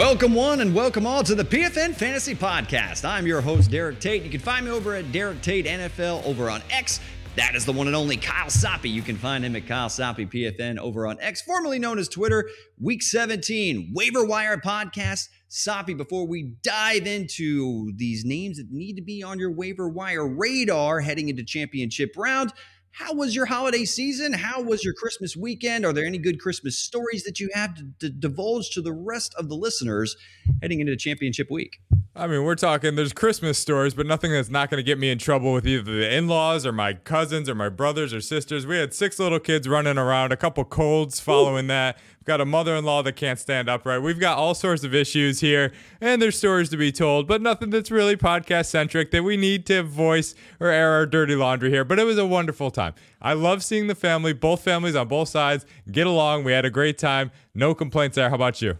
Welcome, one, and welcome all to the PFN Fantasy Podcast. I'm your host, Derek Tate. You can find me over at Derek Tate NFL over on X. That is the one and only Kyle Soppe. You can find him at Kyle Soppe PFN over on X, formerly known as Twitter. Week 17, Waiver Wire Podcast. Soppe, before we dive into these names that need to be on your waiver wire radar heading into championship round, how was your holiday season? How was your Christmas weekend? Are there any good Christmas stories that you have to, to divulge to the rest of the listeners heading into championship week? I mean, we're talking, there's Christmas stories, but nothing that's not going to get me in trouble with either the in laws or my cousins or my brothers or sisters. We had six little kids running around, a couple colds following Ooh. that. Got a mother in law that can't stand upright. We've got all sorts of issues here, and there's stories to be told, but nothing that's really podcast centric that we need to voice or air our dirty laundry here. But it was a wonderful time. I love seeing the family, both families on both sides, get along. We had a great time. No complaints there. How about you?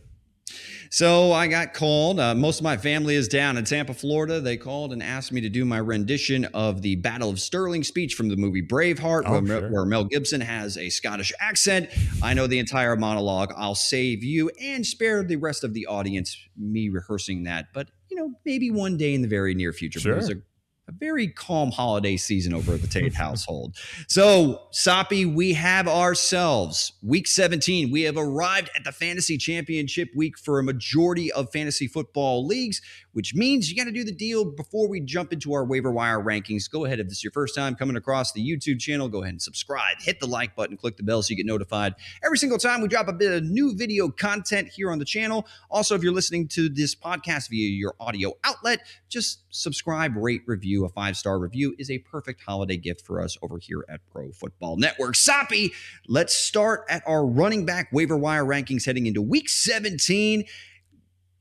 So I got called. Uh, most of my family is down in Tampa, Florida. They called and asked me to do my rendition of the Battle of Stirling speech from the movie Braveheart, oh, where, sure. where, Mel Gibson has a Scottish accent. I know the entire monologue. I'll save you and spare the rest of the audience me rehearsing that. But you know, maybe one day in the very near future. Sure. It was a a very calm holiday season over at the Tate household. So, Soppe, we have ourselves week 17. We have arrived at the fantasy championship week for a majority of fantasy football leagues which means you got to do the deal before we jump into our waiver wire rankings. Go ahead if this is your first time coming across the YouTube channel, go ahead and subscribe, hit the like button, click the bell so you get notified every single time we drop a bit of new video content here on the channel. Also, if you're listening to this podcast via your audio outlet, just subscribe, rate, review. A five star review is a perfect holiday gift for us over here at Pro Football Network. Soppe, let's start at our running back waiver wire rankings heading into week 17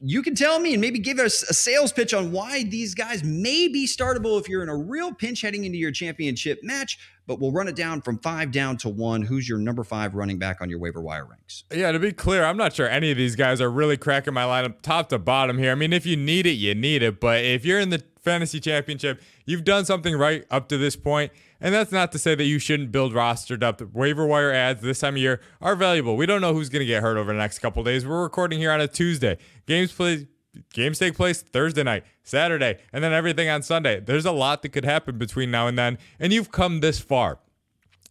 you can tell me and maybe give us a sales pitch on why these guys may be startable if you're in a real pinch heading into your championship match. But we'll run it down from five down to one. Who's your number five running back on your waiver wire ranks? Yeah, to be clear, I'm not sure any of these guys are really cracking my lineup top to bottom here. I mean, if you need it, you need it. But if you're in the fantasy championship, you've done something right up to this point. And that's not to say that you shouldn't build roster depth. Waiver wire ads this time of year are valuable. We don't know who's going to get hurt over the next couple days. We're recording here on a Tuesday. Games play games take place Thursday night, Saturday, and then everything on Sunday. There's a lot that could happen between now and then, and you've come this far.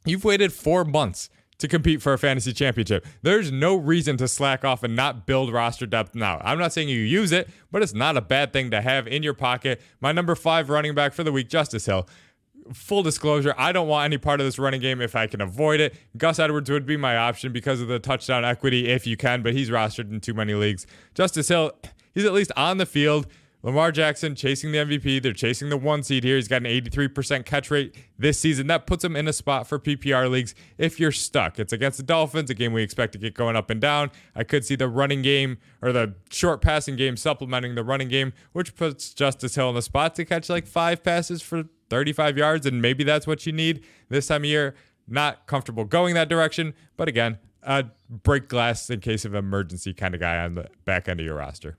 You've waited 4 months to compete for a fantasy championship. There's no reason to slack off and not build roster depth now. I'm not saying you use it, but it's not a bad thing to have in your pocket. My number 5 running back for the week, Justice Hill full disclosure, I don't want any part of this running game if I can avoid it. Gus Edwards would be my option because of the touchdown equity if you can, but he's rostered in too many leagues. Justice Hill, he's at least on the field. Lamar Jackson chasing the MVP. They're chasing the one seed here. He's got an 83% catch rate this season. That puts him in a spot for PPR leagues if you're stuck. It's against the Dolphins, a game we expect to get going up and down. I could see the running game or the short passing game supplementing the running game, which puts Justice Hill in the spot to catch like five passes for 35 yards, and maybe that's what you need this time of year. Not comfortable going that direction, but again, a break glass in case of emergency kind of guy on the back end of your roster.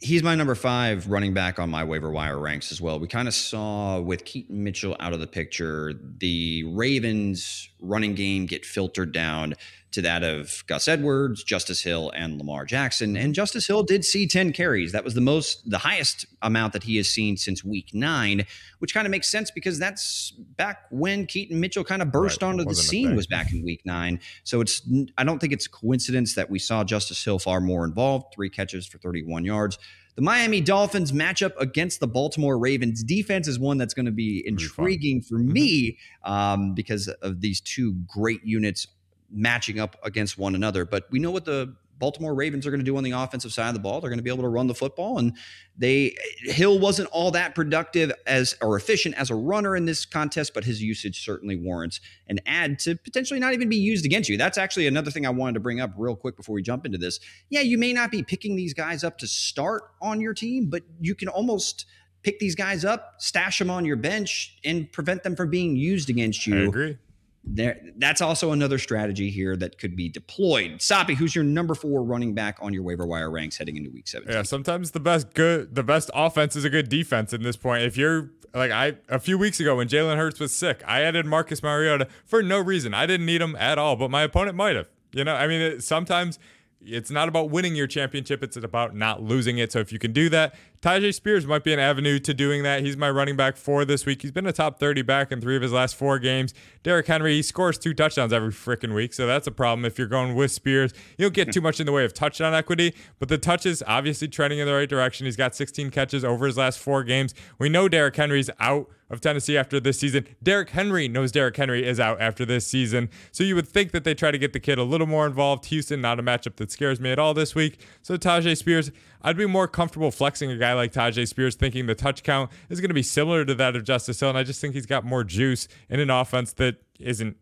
He's my number five running back on my waiver wire ranks as well. We kind of saw with Keaton Mitchell out of the picture, the Ravens running game get filtered down to that of Gus Edwards, Justice Hill, and Lamar Jackson. And Justice Hill did see 10 carries. That was the most, the highest amount that he has seen since week nine, which kind of makes sense because that's back when Keaton Mitchell kind of burst right. onto the scene was back in week nine. So it's, I don't think it's a coincidence that we saw Justice Hill far more involved, three catches for 31 yards. The Miami Dolphins matchup against the Baltimore Ravens defense is one that's going to be intriguing for mm-hmm. me um, because of these two great units matching up against one another. But we know what the Baltimore Ravens are going to do on the offensive side of the ball. They're going to be able to run the football, and they Hill wasn't all that productive as or efficient as a runner in this contest, but his usage certainly warrants an ad to potentially not even be used against you. That's actually another thing I wanted to bring up real quick before we jump into this. Yeah, you may not be picking these guys up to start on your team, but you can almost pick these guys up, stash them on your bench, and prevent them from being used against you. There that's also another strategy here that could be deployed. Soppe, who's your number four running back on your waiver wire ranks heading into week seven? Yeah, sometimes the best good the best offense is a good defense in this point. If you're like I a few weeks ago when Jalen Hurts was sick, I added Marcus Mariota for no reason. I didn't need him at all, but my opponent might have. You know, I mean, it, sometimes it's not about winning your championship, it's about not losing it. So if you can do that, Tyjae Spears might be an avenue to doing that. He's my running back for this week. He's been a top 30 back in three of his last four games. Derrick Henry, he scores two touchdowns every freaking week. So that's a problem if you're going with Spears. You don't get too much in the way of touchdown equity, but the touches obviously trending in the right direction. He's got 16 catches over his last four games. We know Derrick Henry's out of Tennessee after this season. Derrick Henry knows Derrick Henry is out after this season. So you would think that they try to get the kid a little more involved. Houston, not a matchup that scares me at all this week. So Tyjae Spears, I'd be more comfortable flexing a guy like Tyjae Spears, thinking the touch count is going to be similar to that of Justice Hill. And I just think he's got more juice in an offense that isn't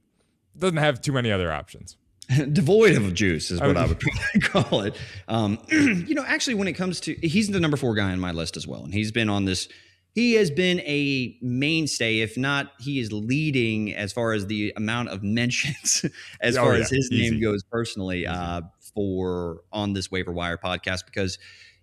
doesn't have too many other options. devoid of juice is what I would call it. Um, you know, actually, when it comes to, he's the number four guy on my list as well, and he's been on this he has been a mainstay, if not he is leading as far as the amount of mentions as oh, far yeah. as his Easy. name goes personally uh, for on this waiver wire podcast because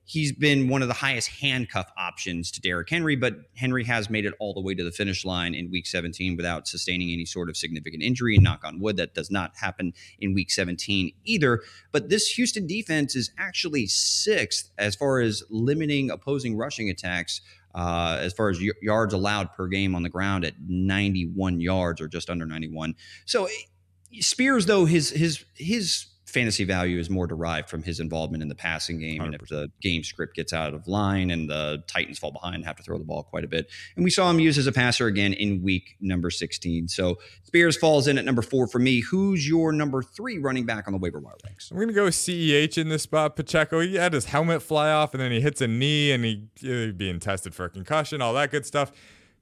he's been one of the highest handcuff options to Derrick Henry, but Henry has made it all the way to the finish line in week 17 without sustaining any sort of significant injury. And knock on wood, that does not happen in week 17 either. But this Houston defense is actually sixth as far as limiting opposing rushing attacks uh, as far as y- yards allowed per game on the ground at 91 yards or just under 91. So eh, Spears, though his his his fantasy value is more derived from his involvement in the passing game. 100%. And if the game script gets out of line and the Titans fall behind, have to throw the ball quite a bit. And we saw him used as a passer again in week number 16. So Spears falls in at number four for me. Who's your number three running back on the waiver wire ranks? I'm going to go with CEH in this spot. Pacheco, he had his helmet fly off and then he hits a knee and he, he being tested for a concussion, all that good stuff.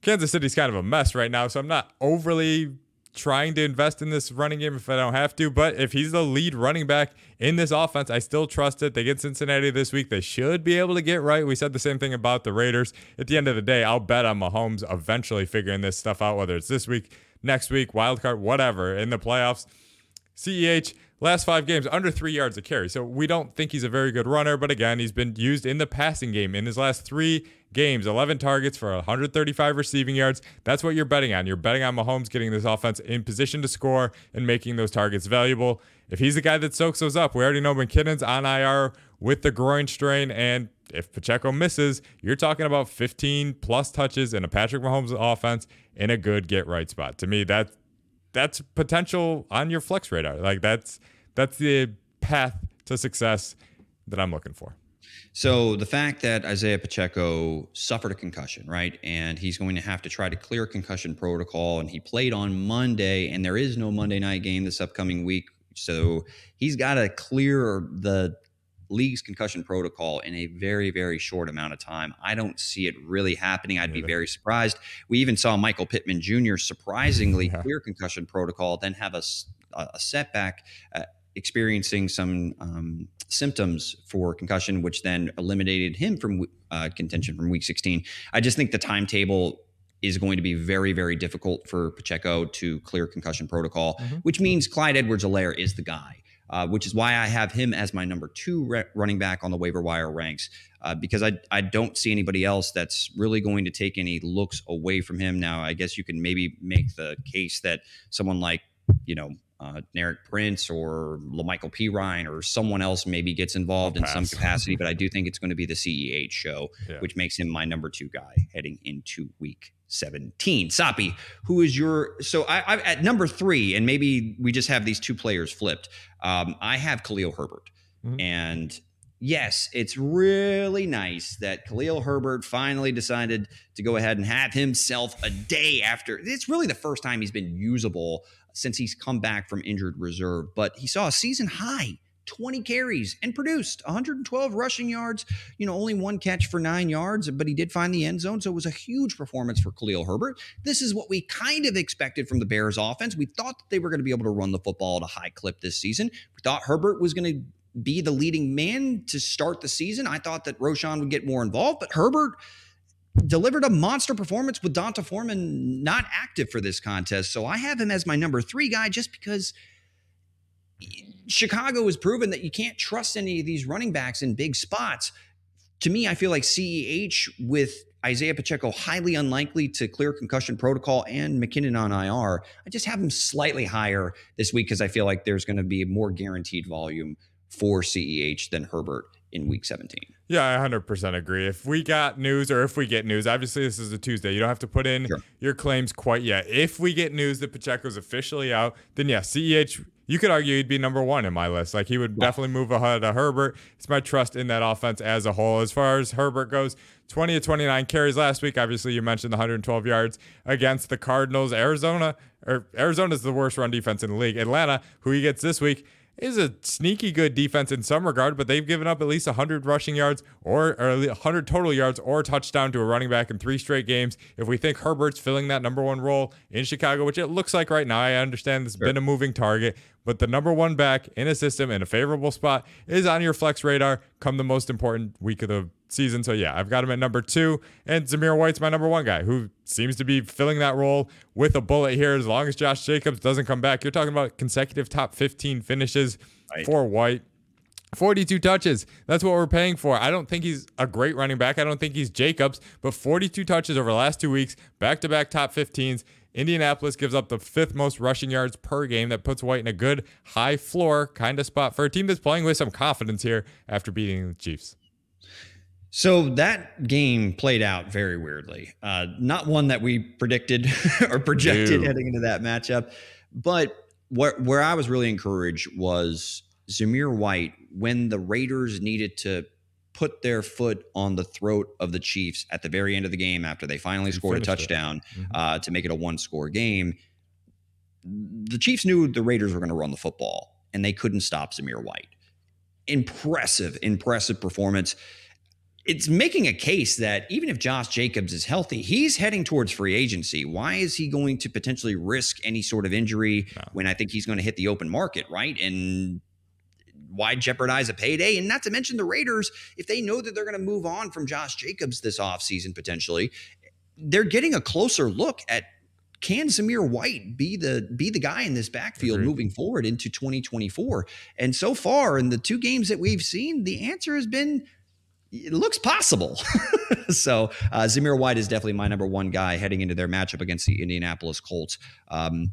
Kansas City's kind of a mess right now, so I'm not overly trying to invest in this running game if I don't have to. But if he's the lead running back in this offense, I still trust it. They get Cincinnati this week. They should be able to get right. We said the same thing about the Raiders. At the end of the day, I'll bet on Mahomes eventually figuring this stuff out, whether it's this week, next week, wild card, whatever, in the playoffs. CEH, last five games, under three yards a carry. So we don't think he's a very good runner, but again, he's been used in the passing game in his last three games, 11 targets for 135 receiving yards. That's what you're betting on. You're betting on Mahomes getting this offense in position to score and making those targets valuable. If he's the guy that soaks those up, we already know McKinnon's on IR with the groin strain. And if Pacheco misses, you're talking about 15 plus touches in a Patrick Mahomes offense in a good get right spot. To me, that that's potential on your flex radar. Like that's that's the path to success that I'm looking for. So the fact that Isaiah Pacheco suffered a concussion, right, and he's going to have to try to clear concussion protocol, and he played on Monday, and there is no Monday night game this upcoming week, so he's got to clear the league's concussion protocol in a very, very short amount of time. I don't see it really happening. I'd be very surprised. We even saw Michael Pittman Jr. surprisingly yeah. clear concussion protocol, then have a, a setback. Uh, experiencing some um, symptoms for concussion, which then eliminated him from uh, contention from week 16. I just think the timetable is going to be very, very difficult for Pacheco to clear concussion protocol, mm-hmm. which means Clyde Edwards-Helaire is the guy. Uh, which is why I have him as my number two re- running back on the waiver wire ranks, uh, because I, I don't see anybody else that's really going to take any looks away from him. Now, I guess you can maybe make the case that someone like, you know, uh, Deneric Prince or La'Mical Perine or someone else maybe gets involved in some capacity, but I do think it's going to be the CEH show, yeah. which makes him my number two guy heading into week 17. Soppe, who is your so I, I at number three, and maybe we just have these two players flipped. Um, I have Khalil Herbert, mm-hmm. and yes, it's really nice that Khalil Herbert finally decided to go ahead and have himself a day after. It's really the first time he's been usable since he's come back from injured reserve, but he saw a season high 20 carries and produced 112 rushing yards. You know, only one catch for nine yards, but he did find the end zone. So it was a huge performance for Khalil Herbert. This is what we kind of expected from the Bears offense. We thought that they were going to be able to run the football at a high clip this season. We thought Herbert was going to be the leading man to start the season. I thought that Roschon would get more involved, but Herbert delivered a monster performance with D'Onta Foreman not active for this contest. So I have him as my number three guy just because Chicago has proven that you can't trust any of these running backs in big spots. To me, I feel like CEH with Isaiah Pacheco highly unlikely to clear concussion protocol and McKinnon on IR. I just have him slightly higher this week because I feel like there's going to be more guaranteed volume for CEH than Herbert in week 17. Yeah, I 100% agree. If we got news or if we get news, obviously this is a Tuesday. You don't have to put in sure. your claims quite yet. If we get news that Pacheco's officially out, then yeah, CEH, you could argue he'd be number one in my list. Like he would yeah. definitely move ahead of Herbert. It's my trust in that offense as a whole. As far as Herbert goes, 20 to 29 carries last week. Obviously, you mentioned the 112 yards against the Cardinals. Arizona, or Arizona's the worst run defense in the league. Atlanta, who he gets this week, is a sneaky good defense in some regard, but they've given up at least 100 rushing yards or, or 100 total yards or touchdown to a running back in three straight games. If we think Herbert's filling that number one role in Chicago, which it looks like right now, I understand this has sure. been a moving target, but the number one back in a system in a favorable spot is on your flex radar come the most important week of the season. So yeah, I've got him at number two, and Zamir White's my number one guy, who seems to be filling that role with a bullet here. As long as Josh Jacobs doesn't come back, you're talking about consecutive top 15 finishes right. for White. 42 touches. That's what we're paying for. I don't think he's a great running back. I don't think he's Jacobs, but 42 touches over the last two weeks, back to back top 15s. Indianapolis gives up the fifth most rushing yards per game. That puts White in a good high floor kind of spot for a team that's playing with some confidence here after beating the Chiefs. So that game played out very weirdly. Uh, not one that we predicted or projected Ew. heading into that matchup. But where, where I was really encouraged was Zamir White when the Raiders needed to put their foot on the throat of the Chiefs at the very end of the game after they finally scored a touchdown mm-hmm. uh, to make it a one score game. The Chiefs knew the Raiders were going to run the football and they couldn't stop Zamir White. Impressive, impressive performance it's making a case that even if Josh Jacobs is healthy, he's heading towards free agency. Why is he going to potentially risk any sort of injury no. when I think he's going to hit the open market, right? And why jeopardize a payday? And not to mention the Raiders, if they know that they're going to move on from Josh Jacobs this offseason potentially, they're getting a closer look at can Zamir White be the be the guy in this backfield Agreed. moving forward into 2024? And so far in the two games that we've seen, the answer has been it looks possible. so uh, Zamir White is definitely my number one guy heading into their matchup against the Indianapolis Colts. Um,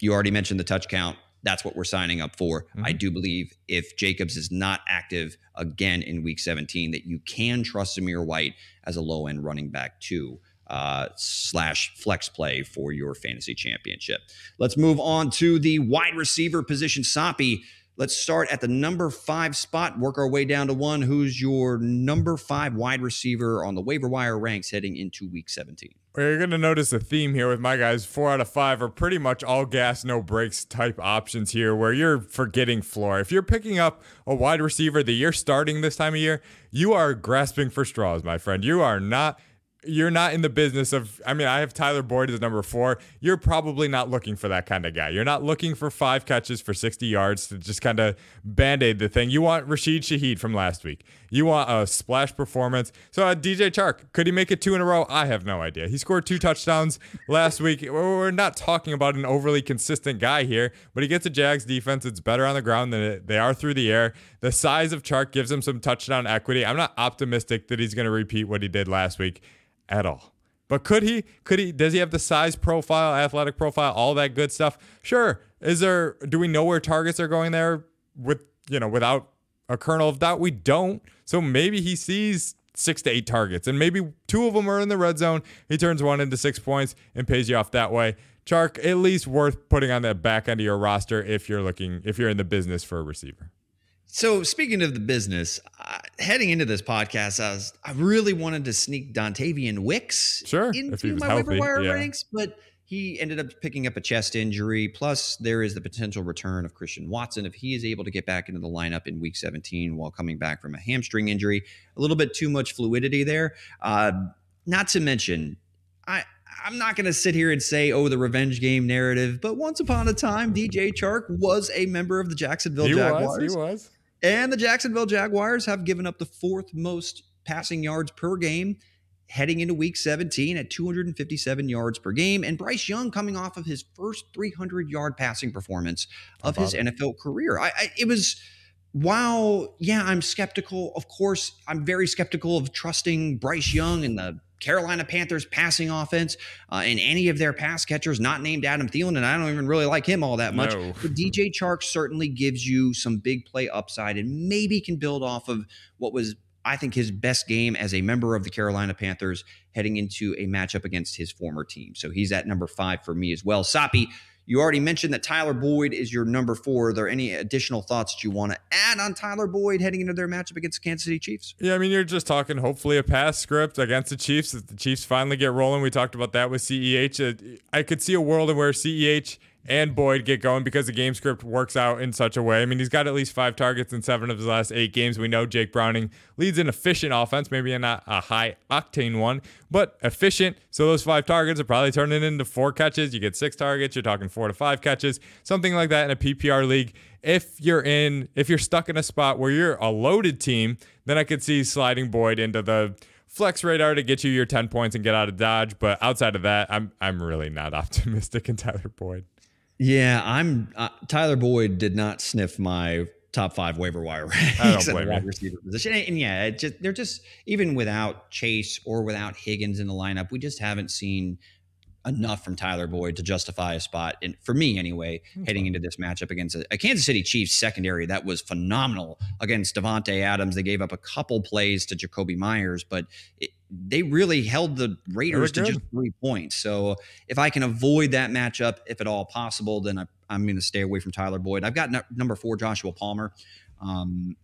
you already mentioned the touch count. That's what we're signing up for. Mm-hmm. I do believe if Jacobs is not active again in Week 17, that you can trust Zamir White as a low end running back too. Uh, slash flex play for your fantasy championship. Let's move on to the wide receiver position. Soppe Let's start at the number five spot, work our way down to one. Who's your number five wide receiver on the waiver wire ranks heading into week 17? You're going to notice a theme here with my guys. Four out of five are pretty much all gas, no brakes type options here where you're forgetting floor. If you're picking up a wide receiver that you're starting this time of year, you are grasping for straws, my friend. You are not you're not in the business of I mean, I have Tyler Boyd as number four. You're probably not looking for that kind of guy. You're not looking for five catches for 60 yards to just kind of band-aid the thing. You want Rashid Shaheed from last week. You want a splash performance. So uh, DJ Chark, could he make it two in a row? I have no idea. He scored two touchdowns last week. We're not talking about an overly consistent guy here, but he gets a Jags defense. It's better on the ground than they are through the air. The size of Chark gives him some touchdown equity. I'm not optimistic that he's going to repeat what he did last week at all. But could he? Could he? Does he have the size profile, athletic profile, all that good stuff? Sure. Is there? Do we know where targets are going there? With you know, without a kernel of doubt, we don't. So maybe he sees six to eight targets, and maybe two of them are in the red zone. He turns one into six points and pays you off that way. Chark, at least worth putting on that back end of your roster if you're looking, if you're in the business for a receiver. So speaking of the business, uh, heading into this podcast, I was I really wanted to sneak Dontayvion Wicks sure, into my waiver wire yeah. ranks, but he ended up picking up a chest injury. Plus, there is the potential return of Christian Watson if he is able to get back into the lineup in Week 17 while coming back from a hamstring injury. A little bit too much fluidity there. Uh, not to mention, I I'm not going to sit here and say, oh, the revenge game narrative, but once upon a time, DJ Chark was a member of the Jacksonville he Jaguars. Was, he was. And the Jacksonville Jaguars have given up the fourth most passing yards per game heading into week 17 at 257 yards per game. And Bryce Young coming off of his first 300 yard passing performance of his NFL career. I, I, it was, while, yeah, I'm skeptical. Of course, I'm very skeptical of trusting Bryce Young and the Carolina Panthers passing offense uh, and any of their pass catchers not named Adam Thielen, and I don't even really like him all that much. No. But DJ Chark certainly gives you some big play upside and maybe can build off of what was I think his best game as a member of the Carolina Panthers heading into a matchup against his former team. So he's at number five for me as well. Soppe, you already mentioned that Tyler Boyd is your number four. Are there any additional thoughts that you want to add on Tyler Boyd heading into their matchup against the Kansas City Chiefs? Yeah, I mean, you're just talking hopefully a pass script against the Chiefs. If the Chiefs finally get rolling, we talked about that with CEH. Uh, I could see a world in where CEH and Boyd get going because the game script works out in such a way. I mean, he's got at least five targets in seven of his last eight games. We know Jake Browning leads an efficient offense, maybe not a high octane one, but efficient. So those five targets are probably turning into four catches. You get six targets, you're talking four to five catches, something like that in a PPR league. If you're in, if you're stuck in a spot where you're a loaded team, then I could see sliding Boyd into the flex radar to get you your 10 points and get out of dodge. But outside of that, I'm I'm really not optimistic in Tyler Boyd. Yeah, I'm. Uh, Tyler Boyd did not sniff my top five waiver wire at wide receiver position. And, and yeah, just, they're just even without Chase or without Higgins in the lineup, we just haven't seen enough from Tyler Boyd to justify a spot, in, for me anyway, heading into this matchup against a, a, Kansas City Chiefs secondary that was phenomenal against Davante Adams. They gave up a couple plays to Jakobi Meyers, but it, they really held the Raiders to just three points. So if I can avoid that matchup, if at all possible, then I, am going to stay away from Tyler Boyd. I've got no, number four, Joshua Palmer. Um,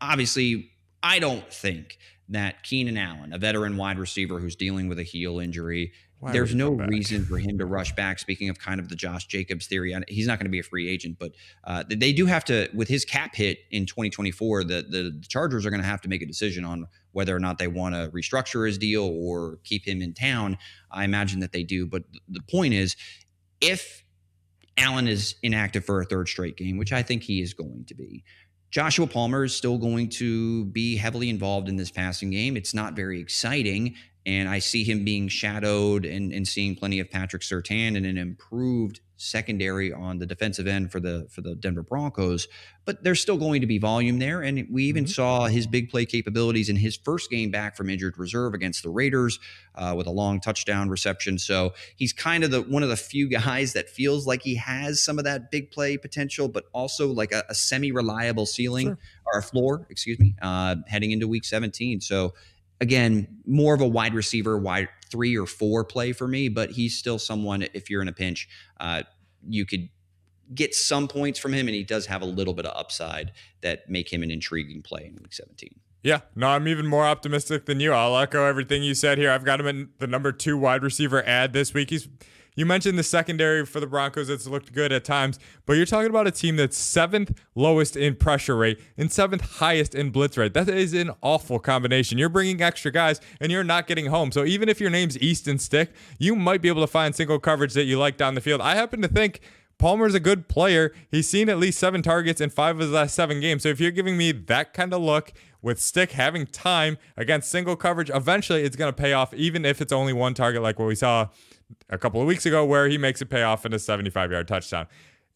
obviously, I don't think that Keenan Allen, a veteran wide receiver who's dealing with a heel injury, why There's no reason for him to rush back. Speaking of kind of the Josh Jacobs theory, he's not going to be a free agent, but uh, they do have to, with his cap hit in 2024, the, the Chargers are going to have to make a decision on whether or not they want to restructure his deal or keep him in town. I imagine that they do. But the point is, if Allen is inactive for a third straight game, which I think he is going to be, Joshua Palmer is still going to be heavily involved in this passing game. It's not very exciting and I see him being shadowed and, and seeing plenty of Patrick Surtain and an improved secondary on the defensive end for the for the Denver Broncos. But there's still going to be volume there, and we even mm-hmm. saw his big play capabilities in his first game back from injured reserve against the Raiders uh, with a long touchdown reception. So he's kind of the one of the few guys that feels like he has some of that big play potential, but also like a, a semi reliable ceiling sure. or a floor, excuse me, uh, heading into Week 17. So again, more of a wide receiver, wide three or four play for me, but he's still someone, if you're in a pinch, uh, you could get some points from him, and he does have a little bit of upside that make him an intriguing play in week 17. Yeah, no, I'm even more optimistic than you. I'll echo everything you said here. I've got him in the number two wide receiver ad this week. He's you mentioned the secondary for the Broncos that's looked good at times, but you're talking about a team that's seventh lowest in pressure rate and seventh highest in blitz rate. That is an awful combination. You're bringing extra guys and you're not getting home. So even if your name's Easton Stick, you might be able to find single coverage that you like down the field. I happen to think Palmer's a good player. He's seen at least seven targets in five of the last seven games. So if you're giving me that kind of look with Stick having time against single coverage, eventually it's going to pay off, even if it's only one target like what we saw a couple of weeks ago where he makes it pay off in a 75 yard touchdown.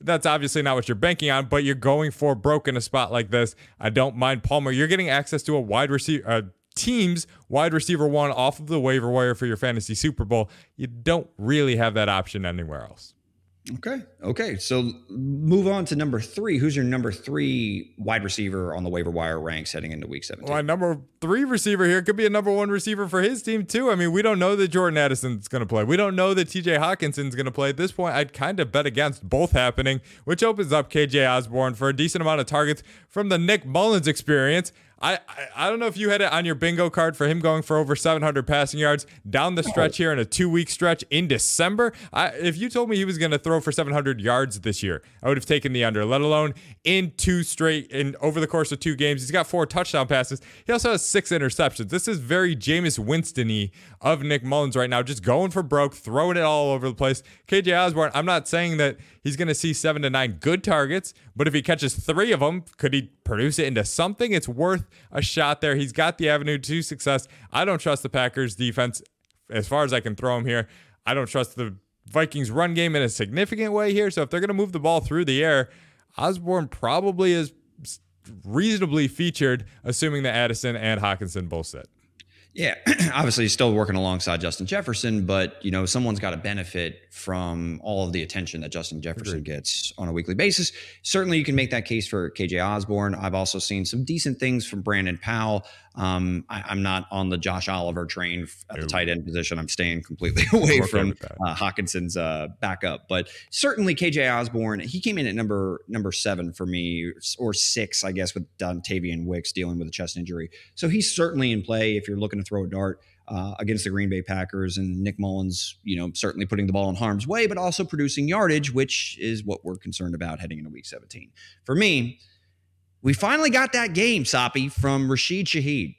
That's obviously not what you're banking on, but you're going for broke in a spot like this. I don't mind Palmer. You're getting access to a wide receiver, uh, team's wide receiver one off of the waiver wire for your fantasy Super Bowl. You don't really have that option anywhere else. Okay. Okay. So move on to number three. Who's your number three wide receiver on the waiver wire ranks heading into week 17? Well, number three receiver here could be a number one receiver for his team, too. I mean, we don't know that Jordan Addison's going to play. We don't know that TJ Hockenson's going to play. At this point, I'd kind of bet against both happening, which opens up KJ Osborn for a decent amount of targets from the Nick Mullens experience. I, I, don't know if you had it on your bingo card for him going for over 700 passing yards down the stretch here in a two week stretch in December. I, if you told me he was going to throw for 700 yards this year, I would have taken the under. Let alone in two straight and over the course of two games, he's got four touchdown passes. He also has six interceptions. This is very Jameis Winston-y of Nick Mullens right now, just going for broke, throwing it all over the place. KJ Osborn, I'm not saying that he's going to see seven to nine good targets, but if he catches three of them, could he produce it into something? It's worth a shot there. He's got the avenue to success. I don't trust the Packers defense as far as I can throw him here. I don't trust the Vikings run game in a significant way here. So if they're going to move the ball through the air, Osborn probably is reasonably featured, assuming that Addison and Hockenson both sit. Yeah, obviously he's still working alongside Justin Jefferson, but you know someone's got to benefit from all of the attention that Justin Jefferson Agreed. gets on a weekly basis. Certainly, you can make that case for KJ Osborn. I've also seen some decent things from Brandon Powell. Um, I, am not on the Josh Oliver train at the tight end position. I'm staying completely away from uh, Hockenson's uh, backup, but certainly KJ Osborn. He came in at number number seven for me, or six, I guess, with Dontayvion Wicks dealing with a chest injury. So he's certainly in play if you're looking to throw a dart. Uh, against the Green Bay Packers and Nick Mullens, you know, certainly putting the ball in harm's way, but also producing yardage, which is what we're concerned about heading into Week 17. For me, we finally got that game, Soppe, from Rashid Shaheed.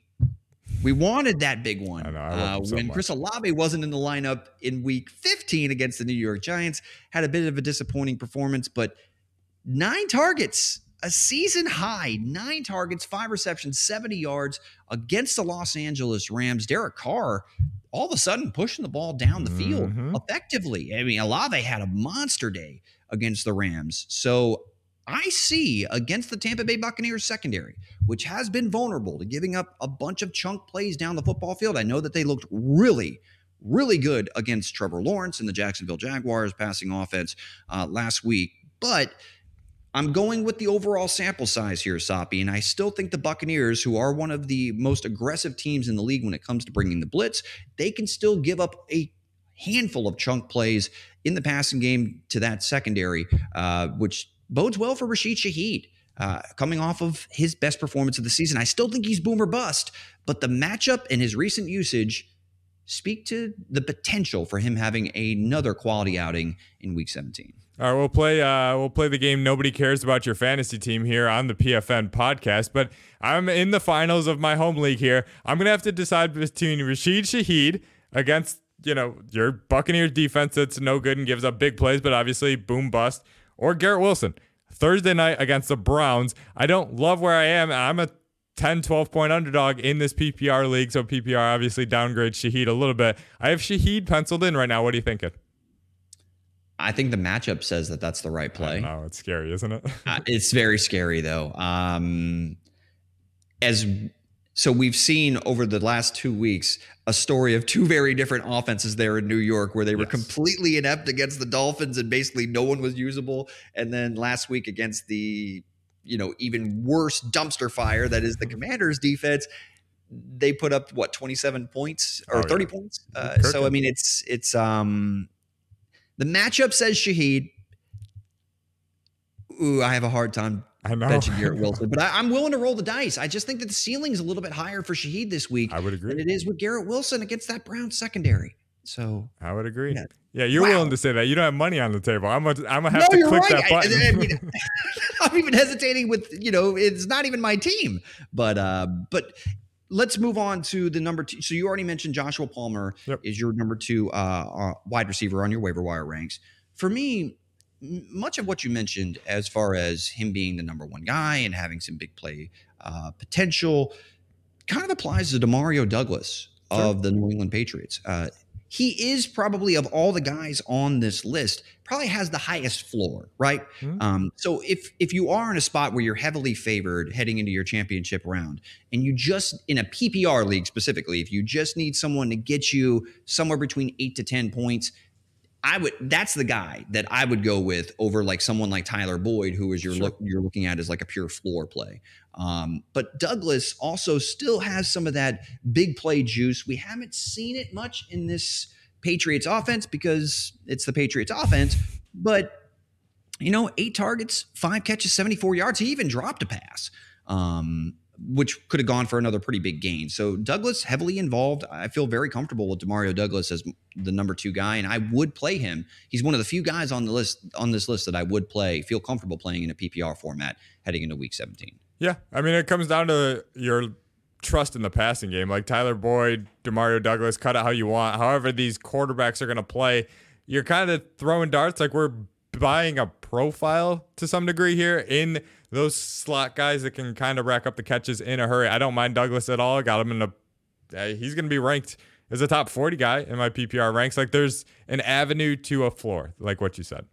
We wanted that big one. I know, I uh, so when much. Chris Olave wasn't in the lineup in week 15 against the New York Giants, had a bit of a disappointing performance, but nine targets, a season high, nine targets, five receptions, 70 yards against the Los Angeles Rams. Derek Carr all of a sudden pushing the ball down the field mm-hmm. effectively. I mean, Olave had a monster day against the Rams. So I see against the Tampa Bay Buccaneers secondary, which has been vulnerable to giving up a bunch of chunk plays down the football field. I know that they looked really, really good against Trevor Lawrence and the Jacksonville Jaguars passing offense uh, last week, but I'm going with the overall sample size here, Soppe, and I still think the Buccaneers, who are one of the most aggressive teams in the league when it comes to bringing the blitz, they can still give up a handful of chunk plays in the passing game to that secondary, uh, which bodes well for Rashid Shaheed. Uh, coming off of his best performance of the season. I still think he's boomer bust, but the matchup and his recent usage speak to the potential for him having another quality outing in week 17. All right, we'll play. Uh, we'll play the game. Nobody cares about your fantasy team here on the PFN podcast. But I'm in the finals of my home league here. I'm gonna have to decide between Rashid Shaheed against you know your Buccaneers defense that's no good and gives up big plays, but obviously boom bust, or Garrett Wilson Thursday night against the Browns. I don't love where I am. I'm a 10, 12 point underdog in this PPR league. So PPR obviously downgrades Shaheed a little bit. I have Shaheed penciled in right now. What are you thinking? I think the matchup says that that's the right play. Oh, it's scary, isn't it? uh, it's very scary though. Um, as so we've seen over the last two weeks a story of two very different offenses there in New York where they were yes. completely inept against the Dolphins and basically no one was usable. And then last week against the, you know, even worse dumpster fire that is the Commanders defense, they put up what 27 points or oh, 30 yeah. points. Uh, so I mean it's it's um the matchup says Shaheed. Ooh, I have a hard time I know. benching Garrett Wilson, but I, am willing to roll the dice. I just think that the ceiling is a little bit higher for Shaheed this week. I would agree. Than it is with Garrett Wilson against that Brown secondary. So I would agree. Yeah, yeah you're wow. willing to say that. You don't have money on the table. I'm gonna, I'm gonna have no, to click right. that button. I, I mean, I'm even hesitating with you know it's not even my team, but uh, but let's move on to the number two. So you already mentioned Joshua Palmer yep. is your number two uh, uh, wide receiver on your waiver wire ranks. For me, much of what you mentioned as far as him being the number one guy and having some big play uh, potential kind of applies to Demario Douglas sure. of the New England Patriots. Uh, he is probably of all the guys on this list probably has the highest floor right mm-hmm. um, so if if you are in a spot where you're heavily favored heading into your championship round and you just in a ppr league specifically if you just need someone to get you somewhere between 8 to 10 points I would that's the guy that I would go with over like someone like Tyler Boyd, who is you're sure. look you're looking at as like a pure floor play. Um, but Douglas also still has some of that big play juice. We haven't seen it much in this Patriots offense because it's the Patriots offense, but you know, eight targets, five catches, 74 yards. He even dropped a pass. Um, which could have gone for another pretty big gain. So Douglas heavily involved. I feel very comfortable with Demario Douglas as the number two guy, and I would play him. He's one of the few guys on the list on this list that I would play, feel comfortable playing in a PPR format heading into Week 17. Yeah, I mean it comes down to your trust in the passing game. Like Tyler Boyd, Demario Douglas, cut it how you want. However, these quarterbacks are going to play. You're kind of throwing darts. Like we're buying a profile to some degree here in those slot guys that can kind of rack up the catches in a hurry. I don't mind Douglas at all. Got him in a. He's going to be ranked as a top 40 guy in my PPR ranks. Like there's an avenue to a floor, like what you said.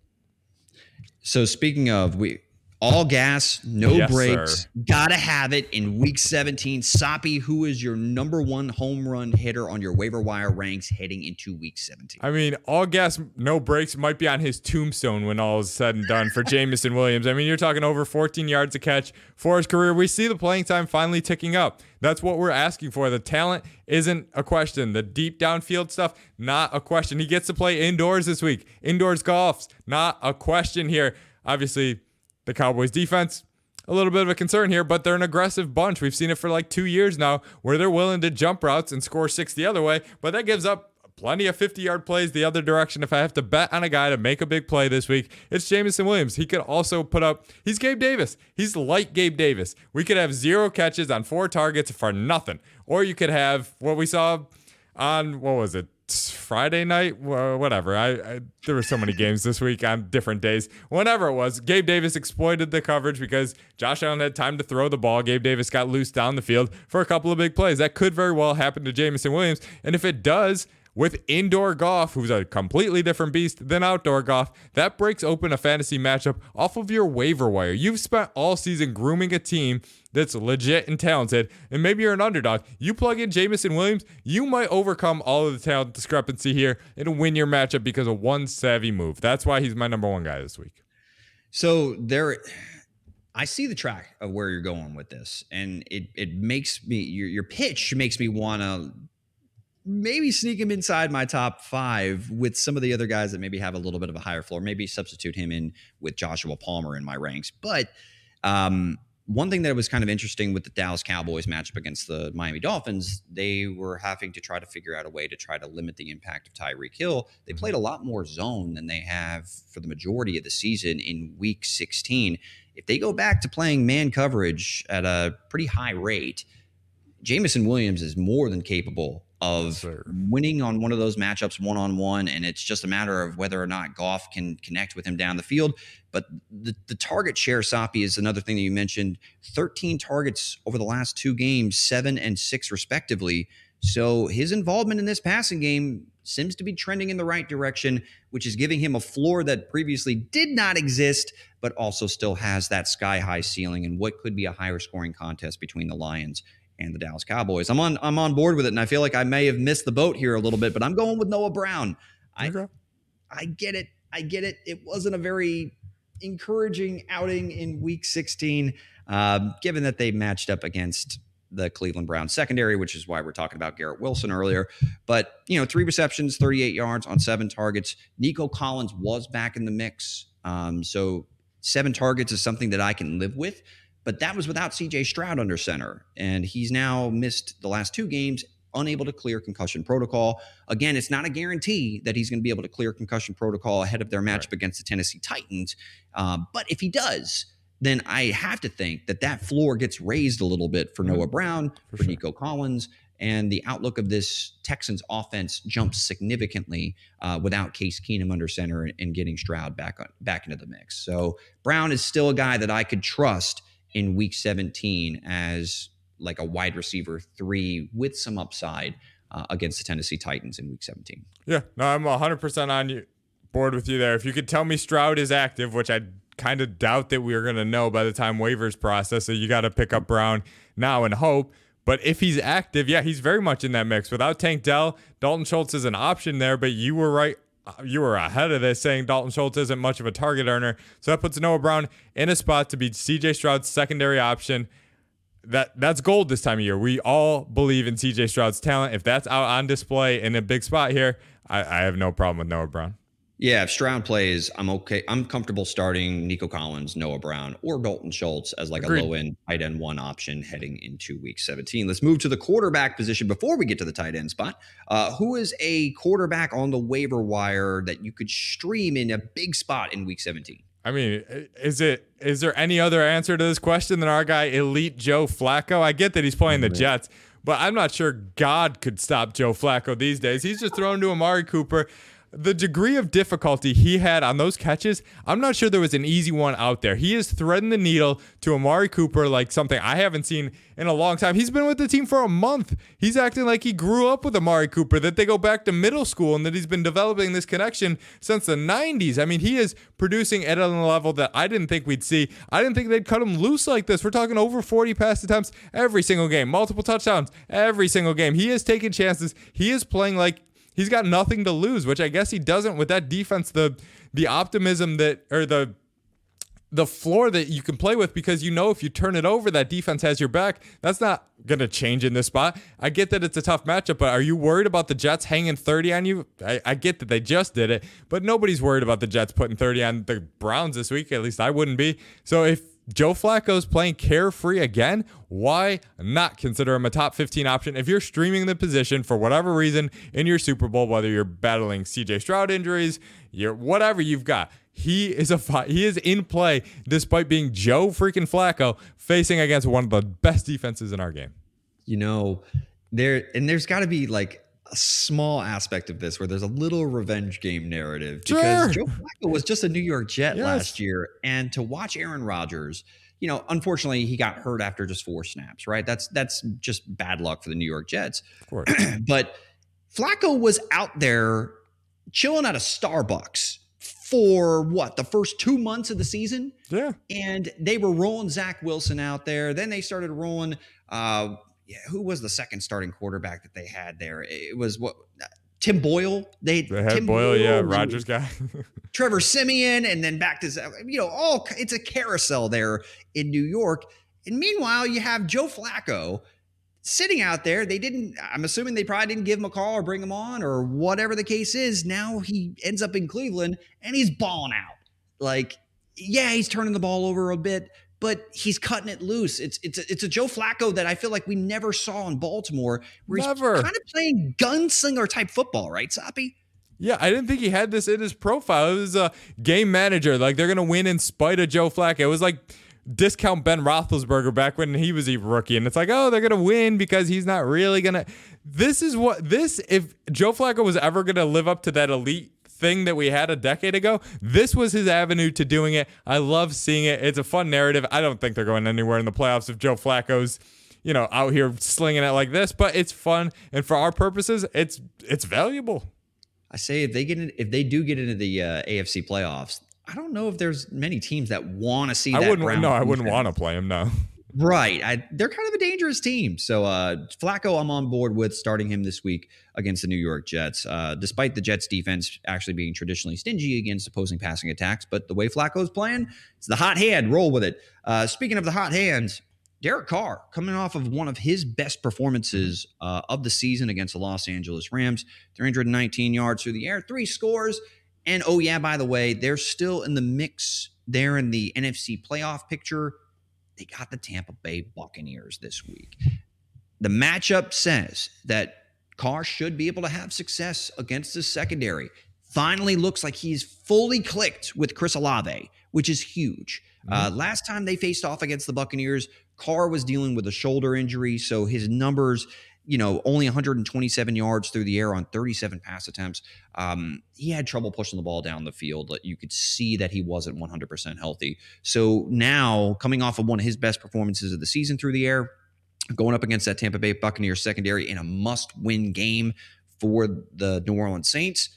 So speaking of, we all gas, no Yes, brakes. sir. Gotta have it in week 17. Soppe, who is your number one home run hitter on your waiver wire ranks heading into week 17? I mean, all gas, no brakes might be on his tombstone when all is said and done for Jameson Williams. I mean, you're talking over 14 yards a catch for his career. We see the playing time finally ticking up. That's what we're asking for. The talent isn't a question. The deep downfield stuff, not a question. He gets to play indoors this week. Indoors Goff's, not a question here. Obviously, the Cowboys defense, a little bit of a concern here, but they're an aggressive bunch. We've seen it for like two years now where they're willing to jump routes and score six the other way, but that gives up plenty of 50 yard plays the other direction. If I have to bet on a guy to make a big play this week, it's Jameson Williams. He could also put up, he's Gabe Davis. He's like Gabe Davis. We could have zero catches on four targets for nothing. Or you could have what we saw on, what was it? Friday night, whatever. I, I there were so many games this week on different days. Whenever it was, Gabe Davis exploited the coverage because Josh Allen had time to throw the ball. Gabe Davis got loose down the field for a couple of big plays. That could very well happen to Jameson Williams, and if it does, with indoor Goff, who's a completely different beast than outdoor Goff, that breaks open a fantasy matchup off of your waiver wire. You've spent all season grooming a team that's legit and talented, and maybe you're an underdog. You plug in Jameson Williams, you might overcome all of the talent discrepancy here and win your matchup because of one savvy move. That's why he's my number one guy this week. So there, I see the track of where you're going with this, and it it makes me your your pitch makes me want to maybe sneak him inside my top five with some of the other guys that maybe have a little bit of a higher floor. Maybe substitute him in with Joshua Palmer in my ranks. But um, one thing that was kind of interesting with the Dallas Cowboys matchup against the Miami Dolphins, they were having to try to figure out a way to try to limit the impact of Tyreek Hill. They mm-hmm. played a lot more zone than they have for the majority of the season in week 16. If they go back to playing man coverage at a pretty high rate, Jameson Williams is more than capable of sir. winning on one of those matchups one on one. And it's just a matter of whether or not Goff can connect with him down the field. But the, the target share, Soppe, is another thing that you mentioned 13 targets over the last two games, seven and six, respectively. So his involvement in this passing game seems to be trending in the right direction, which is giving him a floor that previously did not exist, but also still has that sky high ceiling and what could be a higher scoring contest between the Lions and the Dallas Cowboys. I'm on I'm on board with it, and I feel like I may have missed the boat here a little bit, but I'm going with Noah Brown. I Okay. I get it. I get it. It wasn't a very encouraging outing in Week 16, um, given that they matched up against the Cleveland Browns secondary, which is why we're talking about Garrett Wilson earlier. But you know, three receptions, 38 yards on seven targets. Nico Collins was back in the mix, um, so seven targets is something that I can live with. But that was without CJ Stroud under center, and he's now missed the last two games, unable to clear concussion protocol. Again, it's not a guarantee that he's going to be able to clear concussion protocol ahead of their matchup against the Tennessee Titans. Um, but if he does, then I have to think that that floor gets raised a little bit for Noah Brown, for, sure. Nico Collins, and the outlook of this Texans offense jumps significantly uh, without Case Keenum under center and, and getting Stroud back on, back into the mix. So Brown is still a guy that I could trust in Week 17 as like a wide receiver three with some upside uh, against the Tennessee Titans in Week 17. Yeah, no, I'm 100% on you, board with you there. If you could tell me Stroud is active, which I kind of doubt that we are going to know by the time waivers process, so you got to pick up Brown now and hope. But if he's active, yeah, he's very much in that mix. Without Tank Dell, Dalton Schultz is an option there, but you were right. uh, You were ahead of this saying Dalton Schultz isn't much of a target earner. So that puts Noah Brown in a spot to be CJ Stroud's secondary option that that's gold this time of year. We all believe in CJ Stroud's talent. If that's out on display in a big spot here, I, I have no problem with Noah Brown. Yeah, if Stroud plays, I'm okay. I'm comfortable starting Nico Collins, Noah Brown, or Dalton Schultz as like Agreed. a low end tight end one option heading into week 17. Let's move to the quarterback position before we get to the tight end spot. Uh, who is a quarterback on the waiver wire that you could stream in a big spot in week 17? I mean, is it is there any other answer to this question than our guy Elite Joe Flacco? I get that he's playing the Jets, but I'm not sure God could stop Joe Flacco these days. He's just thrown to Amari Cooper. The degree of difficulty he had on those catches, I'm not sure there was an easy one out there. He is threading the needle to Amari Cooper like something I haven't seen in a long time. He's been with the team for a month. He's acting like he grew up with Amari Cooper, that they go back to middle school and that he's been developing this connection since the 90s. I mean, he is producing at a level that I didn't think we'd see. I didn't think they'd cut him loose like this. We're talking over 40 pass attempts every single game, multiple touchdowns every single game. He is taking chances. He is playing like he's got nothing to lose, which I guess he doesn't with that defense. The the optimism that or the the floor that you can play with because you know if you turn it over, that defense has your back. That's not going to change in this spot. I get that it's a tough matchup, but are you worried about the Jets hanging 30 on you? I, I, get that they just did it, but nobody's worried about the Jets putting 30 on the Browns this week. At least I wouldn't be. So if Joe Flacco's playing carefree again, why not consider him a top 15 option if you're streaming the position for whatever reason in your Super Bowl, whether you're battling CJ Stroud injuries, you're whatever you've got. He is a he is in play despite being Joe freaking Flacco facing against one of the best defenses in our game. You know, there and there's got to be like a small aspect of this where there's a little revenge game narrative because sure. Joe Flacco was just a New York Jet yes. last year, and to watch Aaron Rodgers, you know, unfortunately he got hurt after just four snaps. Right? That's that's just bad luck for the New York Jets. Of course, but Flacco was out there chilling at a Starbucks for what the first two months of the season. Yeah, and they were rolling Zach Wilson out there. Then they started rolling. Uh, yeah, who was the second starting quarterback that they had there? It was what Tim Boyle. They, they had Tim Boyle, Boyle, yeah, Rodgers guy. Trevor Siemian, and then back to you know all. It's a carousel there in New York. And meanwhile, you have Joe Flacco sitting out there. They didn't, I'm assuming they probably didn't give him a call or bring him on or whatever the case is. Now he ends up in Cleveland and he's balling out. Like, yeah, he's turning the ball over a bit, but he's cutting it loose. It's it's a, it's a Joe Flacco that I feel like we never saw in Baltimore, where never. he's kind of playing gunslinger type football, right, Soppe? Yeah, I didn't think he had this in his profile. It was a game manager. Like they're gonna win in spite of Joe Flacco. It was like discount Ben Roethlisberger back when he was a rookie, and it's like, oh, they're gonna win because he's not really gonna. This is what this. If Joe Flacco was ever gonna live up to that elite thing that we had a decade ago, this was his avenue to doing it. I love seeing it. It's a fun narrative. I don't think they're going anywhere in the playoffs if Joe Flacco's you know out here slinging it like this, but it's fun, and for our purposes, it's it's valuable. I say if they get in, if they do get into the uh, AFC playoffs, I don't know if there's many teams that want to see. I wouldn't. No, I wouldn't want to play him. No. Right. I, they're kind of a dangerous team. So uh, Flacco, I'm on board with starting him this week against the New York Jets. Uh, despite the Jets defense actually being traditionally stingy against opposing passing attacks, but the way Flacco's playing, it's the hot hand. Roll with it. Uh, speaking of the hot hands, Derek Carr coming off of one of his best performances uh, of the season against the Los Angeles Rams, 319 yards through the air, three scores. And oh, yeah, by the way, they're still in the mix there in the NFC playoff picture. They got the Tampa Bay Buccaneers this week. The matchup says that Carr should be able to have success against the secondary. Finally, looks like he's fully clicked with Chris Olave, which is huge. Mm-hmm. Uh, last time they faced off against the Buccaneers, Carr was dealing with a shoulder injury, so his numbers you know, only 127 yards through the air on 37 pass attempts. Um, he had trouble pushing the ball down the field. You could see that he wasn't 100% healthy. So now, coming off of one of his best performances of the season through the air, going up against that Tampa Bay Buccaneers secondary in a must win game for the New Orleans Saints.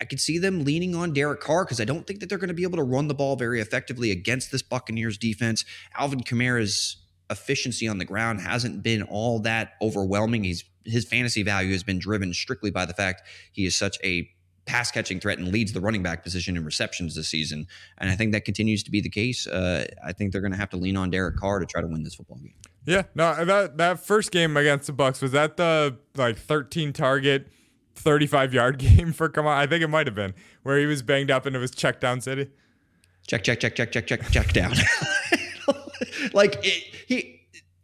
I could see them leaning on Derek Carr because I don't think that they're going to be able to run the ball very effectively against this Buccaneers defense. Alvin Kamara's efficiency on the ground hasn't been all that overwhelming. He's his fantasy value has been driven strictly by the fact he is such a pass catching threat and leads the running back position in receptions this season. And I think that continues to be the case. Uh, I think they're going to have to lean on Derek Carr to try to win this football game. Yeah, no, that that first game against the Bucks was that the like 13 target, 35 yard game for come on. I think it might have been where he was banged up and it was check down city. Check, check, check, check, check, check, check down. like it, he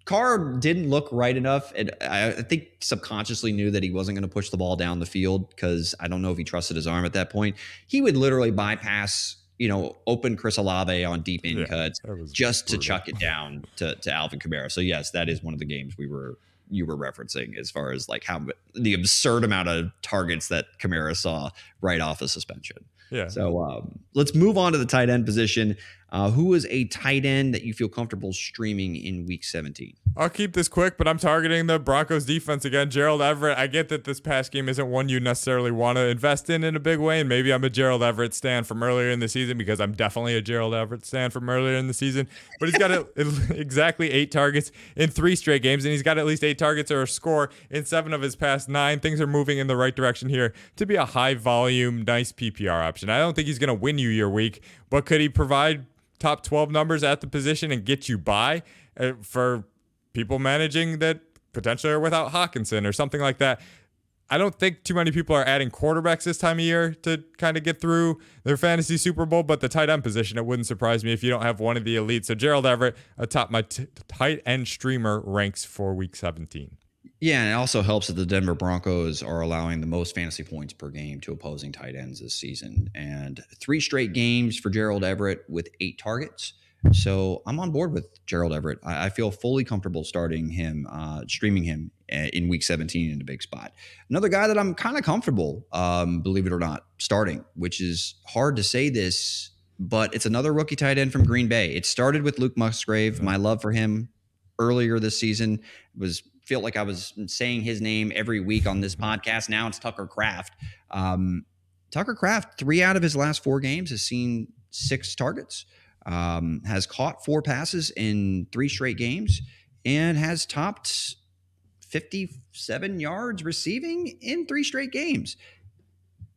Carr didn't look right enough, and I, I think subconsciously knew that he wasn't going to push the ball down the field because I don't know if he trusted his arm at that point. He would literally bypass, you know, open Chris Olave on deep in yeah, cuts just brutal. to chuck it down to, to Alvin Kamara. So yes, that is one of the games we were you were referencing as far as like how the absurd amount of targets that Kamara saw right off of suspension. Yeah. So um, let's move on to the tight end position. Uh, who is a tight end that you feel comfortable streaming in week 17? I'll keep this quick, but I'm targeting the Broncos defense again. Gerald Everett. I get that this past game isn't one you necessarily want to invest in in a big way, and maybe I'm a Gerald Everett stand from earlier in the season because I'm definitely a Gerald Everett stand from earlier in the season. But he's got a, exactly eight targets in three straight games, and he's got at least eight targets or a score in seven of his past nine. Things are moving in the right direction here to be a high volume, nice PPR option. I don't think he's going to win you your week, but could he provide top 12 numbers at the position and get you by uh, for people managing that potentially are without Hockenson or something like that. I don't think too many people are adding quarterbacks this time of year to kind of get through their fantasy Super Bowl, but the tight end position, it wouldn't surprise me if you don't have one of the elites. So Gerald Everett atop my t- tight end streamer ranks for week 17. Yeah, and it also helps that the Denver Broncos are allowing the most fantasy points per game to opposing tight ends this season. And three straight games for Gerald Everett with eight targets. So I'm on board with Gerald Everett. I, I feel fully comfortable starting him, uh, streaming him uh, in week 17 in a big spot. Another guy that I'm kind of comfortable, um, believe it or not, starting, which is hard to say this, but it's another rookie tight end from Green Bay. It started with Luke Musgrave. My love for him earlier this season was feel like I was saying his name every week on this podcast. Now it's Tucker Kraft. Um, Tucker Kraft, three out of his last four games, has seen six targets, um, has caught four passes in three straight games, and has topped 57 yards receiving in three straight games.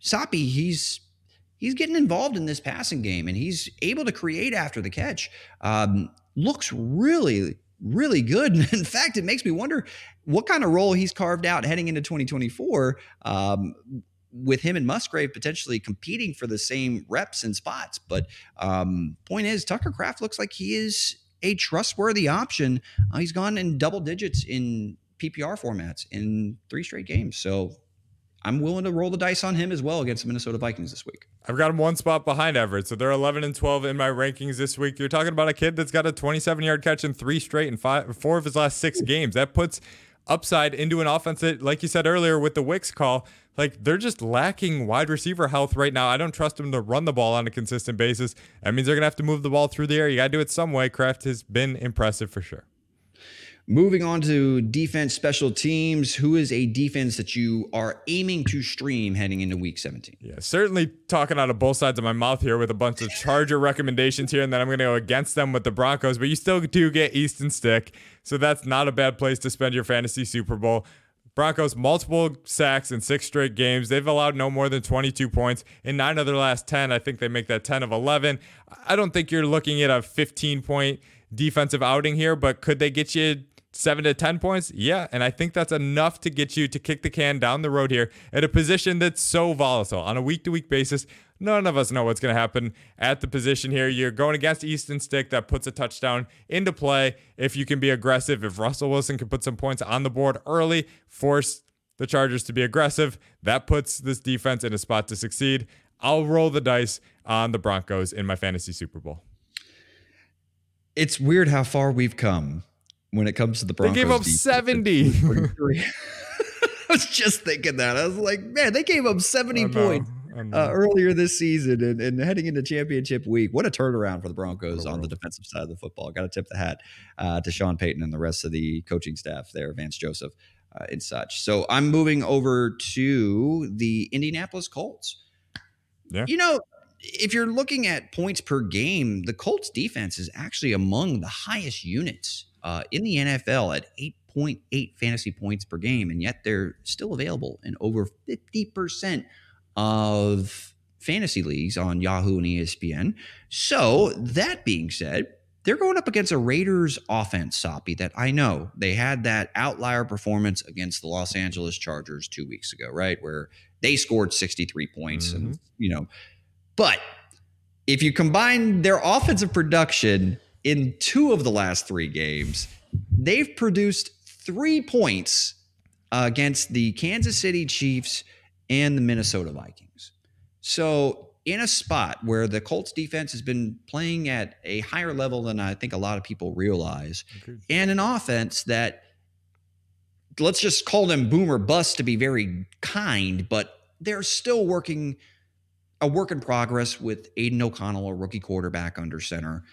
Soppe, he's he's getting involved in this passing game, and he's able to create after the catch. Um, looks really really good. in fact, it makes me wonder what kind of role he's carved out heading into 2024 um, with him and Musgrave potentially competing for the same reps and spots. But um, point is, Tucker Kraft looks like he is a trustworthy option. Uh, he's gone in double digits in PPR formats in three straight games. So I'm willing to roll the dice on him as well against the Minnesota Vikings this week. I've got him one spot behind Everett, so they're 11 and 12 in my rankings this week. You're talking about a kid that's got a 27 yard catch in three straight and five, four of his last six games. That puts upside into an offense that, like you said earlier with the Wicks call, like they're just lacking wide receiver health right now. I don't trust them to run the ball on a consistent basis. That means they're gonna have to move the ball through the air. You got to do it some way. Kraft has been impressive for sure. Moving on to defense special teams, who is a defense that you are aiming to stream heading into week 17? Yeah, certainly talking out of both sides of my mouth here with a bunch of Charger recommendations here, and then I'm going to go against them with the Broncos, but you still do get Easton Stick. So that's not a bad place to spend your fantasy Super Bowl. Broncos, multiple sacks in six straight games. They've allowed no more than 22 points in nine of their last 10. I think they make that 10 of 11. I don't think you're looking at a 15 point defensive outing here, but could they get you seven to 10 points? Yeah. And I think that's enough to get you to kick the can down the road here at a position that's so volatile on a week to week basis. None of us know what's going to happen at the position here. You're going against Easton Stick that puts a touchdown into play. If you can be aggressive, if Russell Wilson can put some points on the board early, force the Chargers to be aggressive, that puts this defense in a spot to succeed. I'll roll the dice on the Broncos in my fantasy Super Bowl. It's weird how far we've come when it comes to the Broncos. They gave up 70. I was just thinking that. I was like, man, they gave up 70 points uh, earlier this season and, and, heading into championship week. What a turnaround for the Broncos on the defensive side of the football. Got to tip the hat uh, to Sean Payton and the rest of the coaching staff there, Vance Joseph uh, and such. So I'm moving over to the Indianapolis Colts. Yeah. You know, if you're looking at points per game, the Colts defense is actually among the highest units uh, in the NFL at 8.8 fantasy points per game, and yet they're still available in over 50% of fantasy leagues on Yahoo and ESPN. So, that being said, they're going up against a Raiders offense, Soppe, that I know they had that outlier performance against the Los Angeles Chargers two weeks ago, right? Where they scored 63 points mm-hmm. and, you know, but if you combine their offensive production in two of the last three games, they've produced three points uh, against the Kansas City Chiefs and the Minnesota Vikings. So, in a spot where the Colts defense has been playing at a higher level than I think a lot of people realize, okay. and an offense that let's just call them boomer bust to be very kind, but they're still working a work in progress with Aidan O'Connell, a rookie quarterback under center.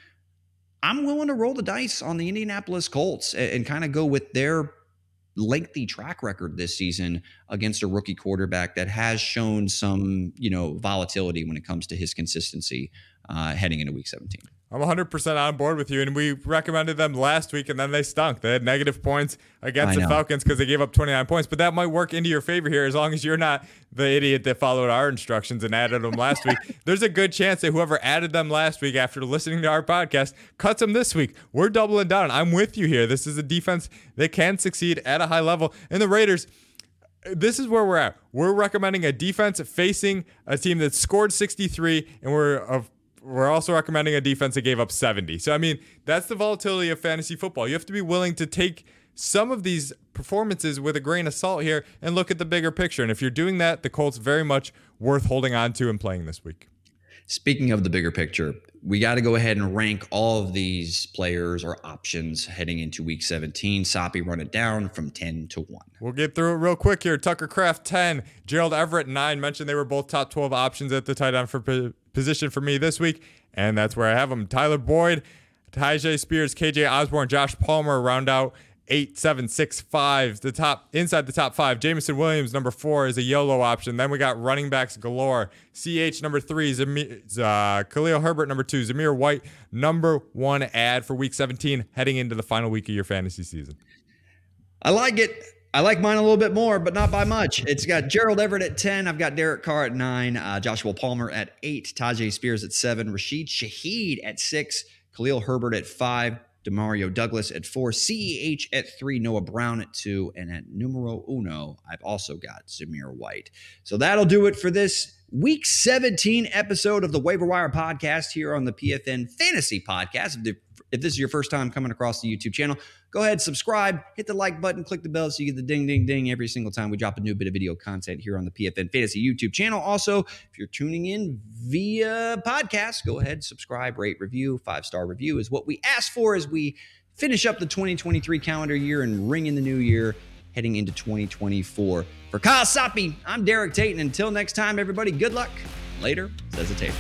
I'm willing to roll the dice on the Indianapolis Colts and, and kind of go with their lengthy track record this season against a rookie quarterback that has shown some, you know, volatility when it comes to his consistency uh, heading into week 17. I'm 100% on board with you. And we recommended them last week, and then they stunk. They had negative points against the Falcons because they gave up 29 points. But that might work into your favor here as long as you're not the idiot that followed our instructions and added them last week. There's a good chance that whoever added them last week after listening to our podcast cuts them this week. We're doubling down. I'm with you here. This is a defense that can succeed at a high level. And the Raiders this is where we're at. We're recommending a defense facing a team that scored 63, and we're of we're also recommending a defense that gave up 70. So, I mean, that's the volatility of fantasy football. You have to be willing to take some of these performances with a grain of salt here and look at the bigger picture. And if you're doing that, the Colts very much worth holding on to and playing this week. Speaking of the bigger picture, we got to go ahead and rank all of these players or options heading into week 17. Soppe run it down from 10 to 1. We'll get through it real quick here. Tucker Kraft, 10, Gerald Everett 9. Mentioned they were both top 12 options at the tight end for position for me this week, and that's where I have them. Tyler Boyd, Tyjae Spears, KJ Osborn, Josh Palmer round out eight, seven, six, five. The top inside the top five. Jameson Williams, number four, is a YOLO option. Then we got running backs galore. CH number three, Zamir, uh, Khalil Herbert number two, Zamir White number one ad for week 17, heading into the final week of your fantasy season. I like it. I like mine a little bit more, but not by much. It's got Gerald Everett at 10. I've got Derek Carr at 9, uh, Joshua Palmer at 8, Tyjae Spears at 7, Rashid Shaheed at 6, Khalil Herbert at 5, Demario Douglas at 4, CEH at 3, Noah Brown at 2, and at numero uno, I've also got Zamir White. So that'll do it for this week 17 episode of the Waiver Wire podcast here on the PFN Fantasy Podcast. If, if this is your first time coming across the YouTube channel, go ahead, subscribe, hit the like button, click the bell so you get the ding, ding, ding every single time we drop a new bit of video content here on the PFN Fantasy YouTube channel. Also, if you're tuning in via podcast, go ahead, subscribe, rate, review. Five star review is what we ask for as we finish up the 2023 calendar year and ring in the new year heading into 2024. For Kyle Soppe, I'm Derek Tate, and until next time, everybody, good luck. Later, says the tape.